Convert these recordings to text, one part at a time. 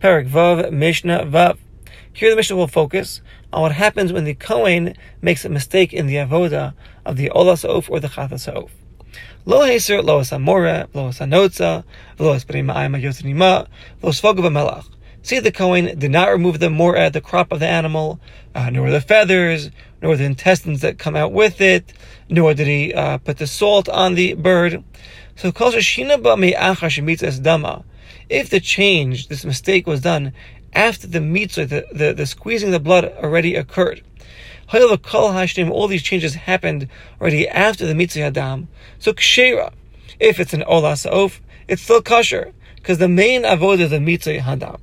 Perak Vav, Mishnah Vav. Here the Mishnah will focus on what happens when the Kohen makes a mistake in the avoda of the Olas Of or the Chatas Of. Lo Heser, Lo Samora, Lo Sanotza, Lo Esprima Aima Yotnima, Lo Svogav Melach. See, the Kohen did not remove the moreh, the crop of the animal, uh, nor the feathers, nor the intestines that come out with it, nor did he uh, put the salt on the bird. So if the change, this mistake was done after the mitzvah, the, the, the squeezing the blood already occurred. All these changes happened already after the mitzvah adam. So kshera, if it's an olas of, it's still kosher because the main avodah is the mitzvah hadam.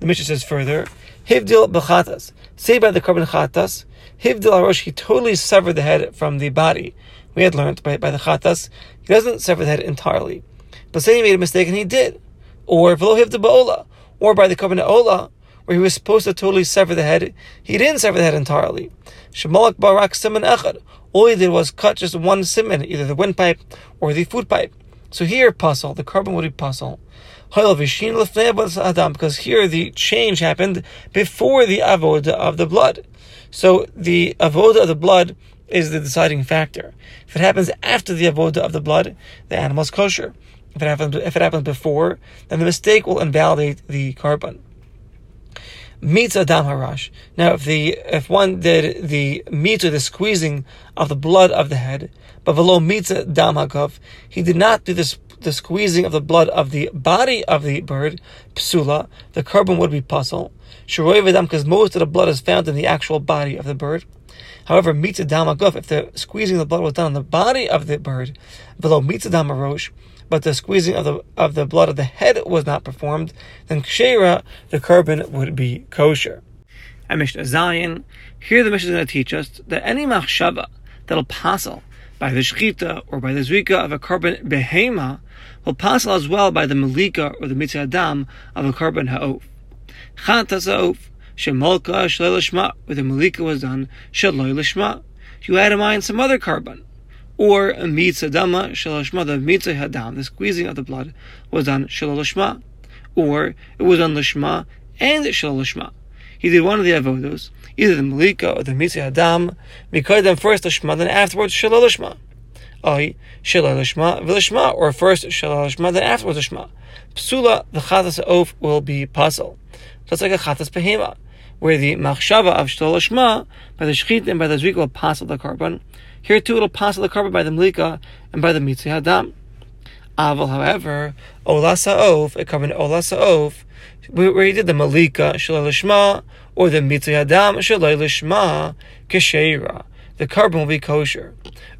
The Mishnah says further, hivdil b'chatas, say by the korban chatas, hivdil arosh, he totally severed the head from the body. We had learned by, by the chatas, he doesn't sever the head entirely. But say he made a mistake and he did. Or v'lo hivdil ba'ola, or by the korban ola, where he was supposed to totally sever the head, he didn't sever the head entirely. Shemalak barak simon echad. All he did was cut just one simon, either the windpipe or the food pipe. So here, puzzle, the korban would be puzzle. Because here the change happened before the avoda of the blood. So the avoda of the blood is the deciding factor. If it happens after the avoda of the blood, the animal is kosher. If it happens, if it before, then the mistake will invalidate the korban. Meets adam harash. Now, if the if one did the or the squeezing of the blood of the head, but below meets dam he did not do this the squeezing of the blood of the body of the bird, psula, the korban would be puzzle. Shiroi v'dam, because most of the blood is found in the actual body of the bird. However, mitzadam aguf, if the squeezing of the blood was done on the body of the bird, below mitzadam arosh, but the squeezing of the of the blood of the head was not performed, then kshera, the korban would be kosher. And Mishnah Zayin, here the Mishnah is going to teach us that any machshava that'll passel by the shechita or by the zvika of a korban behema will passel as well by the malika or the mitzvah adam of a korban ha'of. Chatas ha'of, shemolka shalei lishma, where the malika was done shaloi lishma. You had in mind some other korban or a mitzvah dama shalashma, the mitzvah hadam, the squeezing of the blood was done shalashma, or it was on lishma and shalashma. He did one of the avodos, either the malika or the mitzvah hadam, because then first lishma, then afterwards shalashma. Ay shalashma v'lishma, or first shalashma, then afterwards lishma. Psula, the chatas of will be puzzle, just like a chatas behema where the machshava of shalashma by the shechit and by the zrik will pass the korban, here too it'll pass the korban by the mlika and by the mitzvah hadam. Aval, however, olasa of a korban olasa of where he did the malika shalalishma or the mitzvah hadam shalalishma kesheira. The korban will be kosher.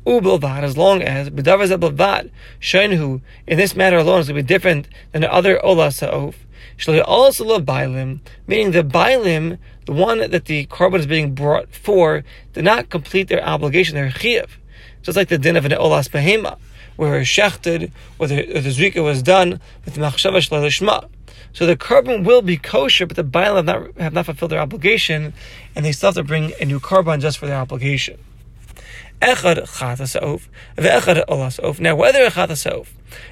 Ubilvad, as long as b'davar zebelvad shenhu in this matter alone is going to be different than the other olasa of. Shalai also love bailim, meaning the bailim, the one that the korban is being brought for, did not complete their obligation, their chiyuv. Just like the din of an olas behema, where shechted, or the, or the zrika was done with machshava shma. So the korban will be kosher, but the bailim have not, have not fulfilled their obligation, and they still have to bring a new korban just for their obligation. Echad chatas of, ve'echad olas. Now, whether a chatas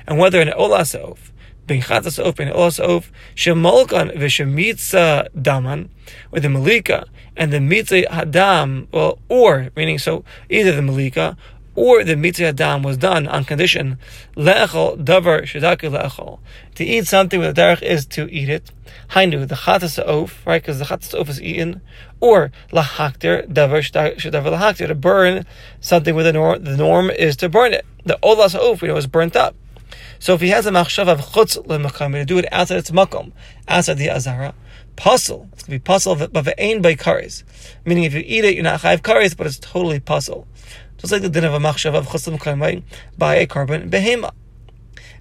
and whether an olas of, ben chatas of, olas of, shemolkan v'shemitza daman, with the malika and the mitzah hadam, well, or, meaning so, either the malika or the mitzvah adam was done on condition le'echol davar shedaki le'echol to eat something with the derech is to eat it. Hainu the chatas of right because the chatas of is eaten, or lahakter davar shedavar lahakter to burn something with the norm. The norm is to burn it. The olas of we know is burnt up. So if he has a machshav of chutz le'makom to do it outside its makom, outside the azara, puzzle. It's going to be puzzle, but ve'ain by kares. Meaning, if you eat it, you're not chayiv kares, but it's totally puzzle. Just like the din of a machshav of chutz l'makaim by a korban behema.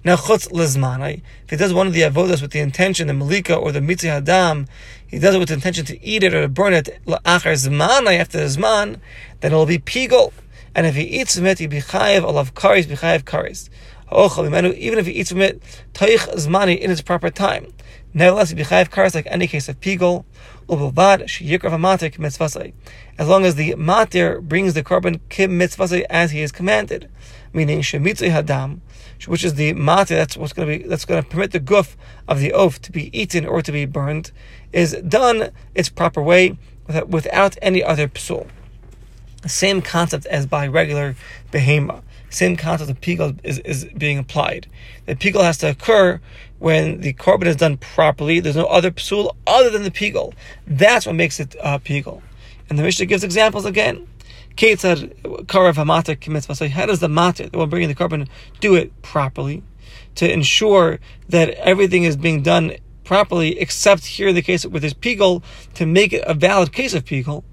Now chutz lezmanai, if he does one of the avodas with the intention, the malika or the mitzvah hadam, he does it with the intention to eat it or to burn it la'achar zmanai after the zman, then it will be pigol. And if he eats it, he'll be chayiv alav kares, be chayiv kares. Even if he eats from it, taich zmani in its proper time. Nevertheless, he be chayiv kares like any case of pigol. As long as the matir brings the korban kim mitzvah as he is commanded, meaning shemitzay hadam, which is the matir, that's what's going to be that's going to permit the guf of the oath to be eaten or to be burned, is done its proper way without, without any other psul. Same concept as by regular behema. Same concept of pigul is, is being applied. The pigul has to occur when the korban is done properly. There's no other psul other than the pigul. That's what makes it uh, pigul. And the Mishnah gives examples again. Said, Karav Hamata So how does the matir, the one bringing the korban, do it properly? To ensure that everything is being done properly, except here in the case with this pigul, to make it a valid case of pigul.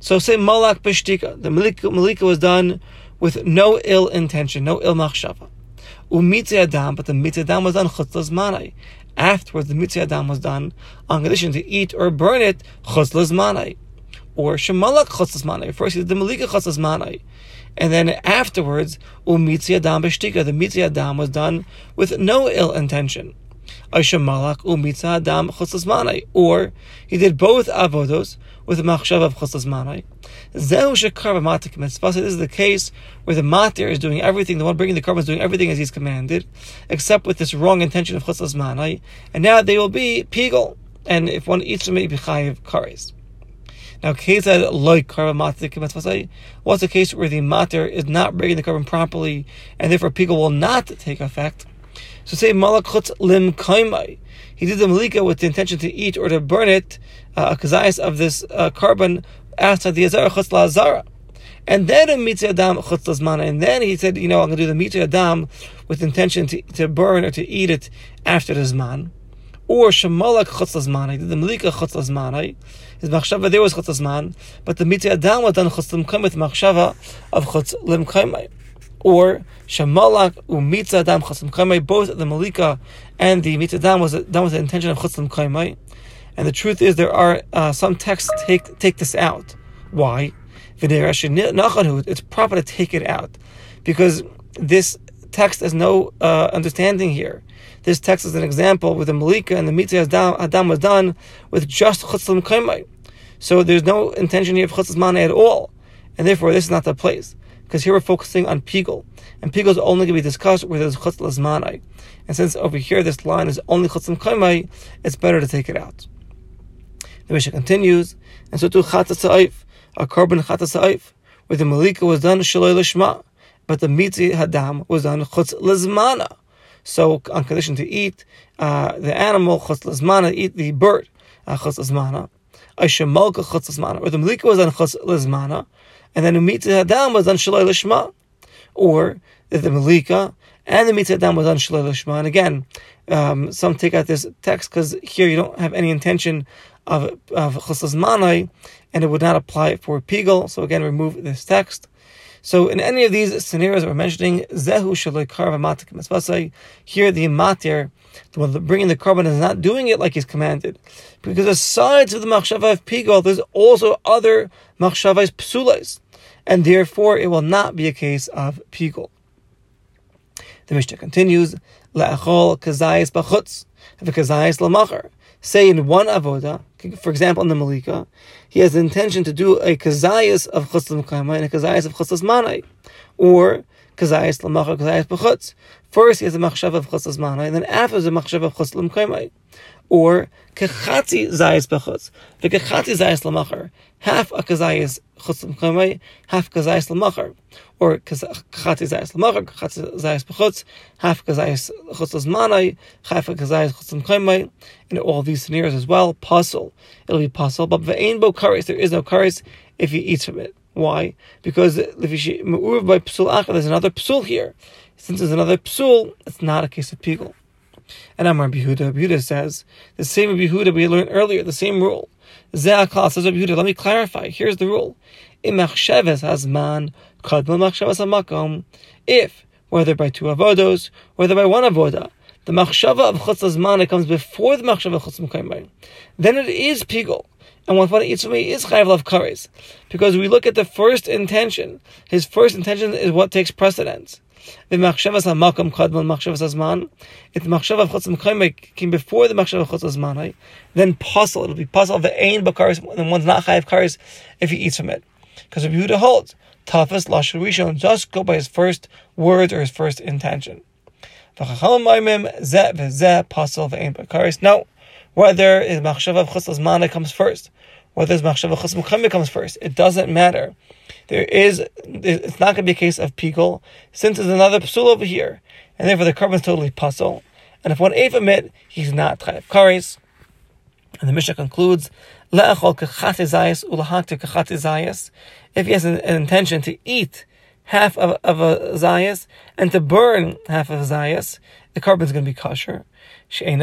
So say Malak Bishtika, the Malika, Malika was done with no ill intention, no ill machshava. Umitzi Adam, but the Mitzi Adam was done chutzlas manai. Afterwards, the Mitzi Adam was done on condition to eat or burn it chutzlas manai. Or Shemalak chutzlas manai. First, he did the Malika chutzlas manai. And then afterwards, Umitzi Adam Bishtika, the Mitzi Adam was done with no ill intention. Or he did both avodos with the machshav of choslas manai. Zehu. This is the case where the matir is doing everything, the one bringing the korban is doing everything as he's commanded, except with this wrong intention of choslas manai. And now they will be pigel. And if one eats them, maybe chayiv kares. Now, case that like matik What's the case where the matir is not bringing the korban properly, and therefore pigel will not take effect? So say malakut lim kaimai. He did the malika with the intention to eat or to burn it, uh, a kazayas of this uh, korban outside the azara chutz azara. And then a mitzvah adam chutz mana. And then he said, you know, I'm going to do the mitzvah adam with intention to, to burn or to eat it after the zman. Or shemalak chutz mana. He did the malika chutz mana. His machshava there was chutz man, but the mitzvah adam was done chutz lim with machshava of chutz lim or Shamalak Umitza Adam Chasam Kaimai, both the Malika and the Mitza Adam was done with the intention of Chasam Kaimai. And the truth is, there are uh, some texts take take this out. Why? It's proper to take it out because this text has no uh, understanding here. This text is an example with the Malika and the Mitzvah Adam, Adam was done with just Chutzlam Kaimai. So there's no intention here of Chutzlam at all. And therefore, this is not the place because here we're focusing on Pigul. And Pigul is only going to be discussed where there's Chutz Lazmanai. And since over here this line is only Chutz Kaimai, it's better to take it out. The Mishnah continues, and so too Chatzah Sa'if, a korban Chatzah Sa'if, where the Malika was done Shaloi Lishma, but the Mitzi Hadam was done Chutz Lazmana. So, on condition to eat uh, the animal, Chutz Lazmana, eat the bird, uh, Chutz Lazmana. Or the Malika was done Chutz Lazmana, and then the mitzvah adam was on shaloi lishma, or the Malika and the mitzvah adam was on shaloi lishma. And again, um, some take out this text because here you don't have any intention of of choslas manai, and it would not apply for pigel. So again, remove this text. So in any of these scenarios that we're mentioning, zehu shaloi karva Here the matir, the one bringing the korban, is not doing it like he's commanded, because aside from the machshava of pigol, there's also other machshavas psulas and therefore it will not be a case of pigul. The Mishnah continues, La'achol kazayis b'chutz, kazayis l'machar. Say in one avoda, for example in the Malika, he has the intention to do a kazayis of chutz l'mkayma and a kazayis of chutz l'manai, or kazayis l'machar, kazayis b'chutz. First he has a machshav of chutz l'manai, and then after the machshav of chutz l'mkayma. Or kechatzi zayis b'chutz, v'kechatzi zayis l'machar. Half a kazayis chutz l'mchamay, half kazayis l'machar, or kachatzi zayis l'machar, kachatzi zayis b'chutz, half kazayis chutz l'zmanay, half a kazayis chutz l'mchamay, in all these scenarios as well, puzzle, it'll be puzzle, but ve'ein bo karis, there is no karis if he eats from it. Why? Because by psul there's another psul here. Since there's another psul, it's not a case of pigul. And Amar Yehuda, Yehuda says, the same Yehuda we learned earlier, the same rule. Ze'akal says Rabbi Let me clarify. Here's the rule. If whether by two avodos, whether by one avoda, the machshava of chutz hazman comes before the machshava of chutz then it is pigul. And what one eats me is chayav of kares, because we look at the first intention. His first intention is what takes precedence. V'machshavas ha'makom kadmon machshavas hazman. If the machshav of chutz l'mekayim came before the machshav of chutz hazman, then puzzle. It'll be puzzle the ain bakaris, and one's not chayiv karis if he eats from it. Because if Yehuda holds, tafas lashon rishon, just go by his first words or his first intention. No, whether is machshava chutz mana comes first, whether it's machshava chutz comes first, it doesn't matter. There is, it's not going to be a case of pigul, since there's another psul over here, and therefore the korban is totally puzzle. And if one ate he's not chayav kares. And the Mishnah concludes, If he has an, an intention to eat half of, of a zayas and to burn half of a zayas, the korban is going to be kosher. Because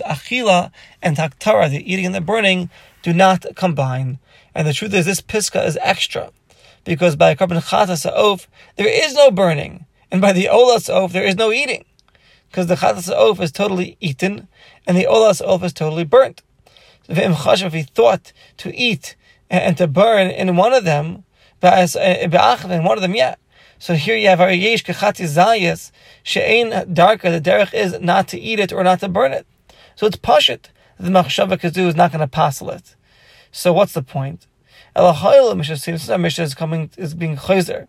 achila and haktara, the eating and the burning, do not combine. And the truth is, this piska is extra. Because by korban chatas oaf, there is no burning. And by the olas oaf, there is no eating. Because the chatas oaf is totally eaten, and the olas oaf is totally burnt. So if he thought to eat and to burn in one of them, in one of them yet. So here you have our yesh Kachati Zayas, She'ain Darka, the derech is not to eat it or not to burn it. So it's Pashit. The Machshava Kazu is not going to passel it. So what's the point? Elahayla Mishnah, since our Mishnah is coming, is being chayzer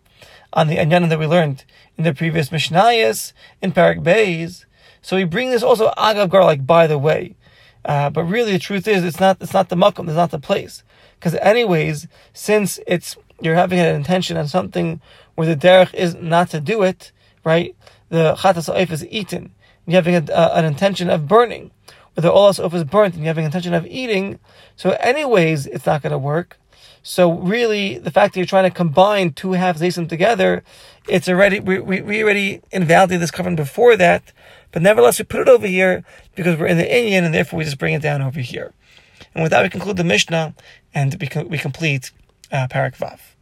on the Anyanim that we learned in the previous Mishnayas, in Parak Beis. So we bring this also Agav Gar, like by the way. Uh, but really the truth is, it's not, it's not the makom, it's not the place. Because anyways, since it's you're having an intention on something where the derech is not to do it, right? The chatas oif is eaten. You're having a, uh, an intention of burning, or the olas oif is burnt, and you're having an intention of eating. So, anyways, it's not going to work. So, really, the fact that you're trying to combine two halves them together, it's already we, we, we already invalidated this covenant before that, but nevertheless, we put it over here because we're in the Indian, and therefore we just bring it down over here. And with that, we conclude the Mishnah and we, we complete uh, Parak Vav.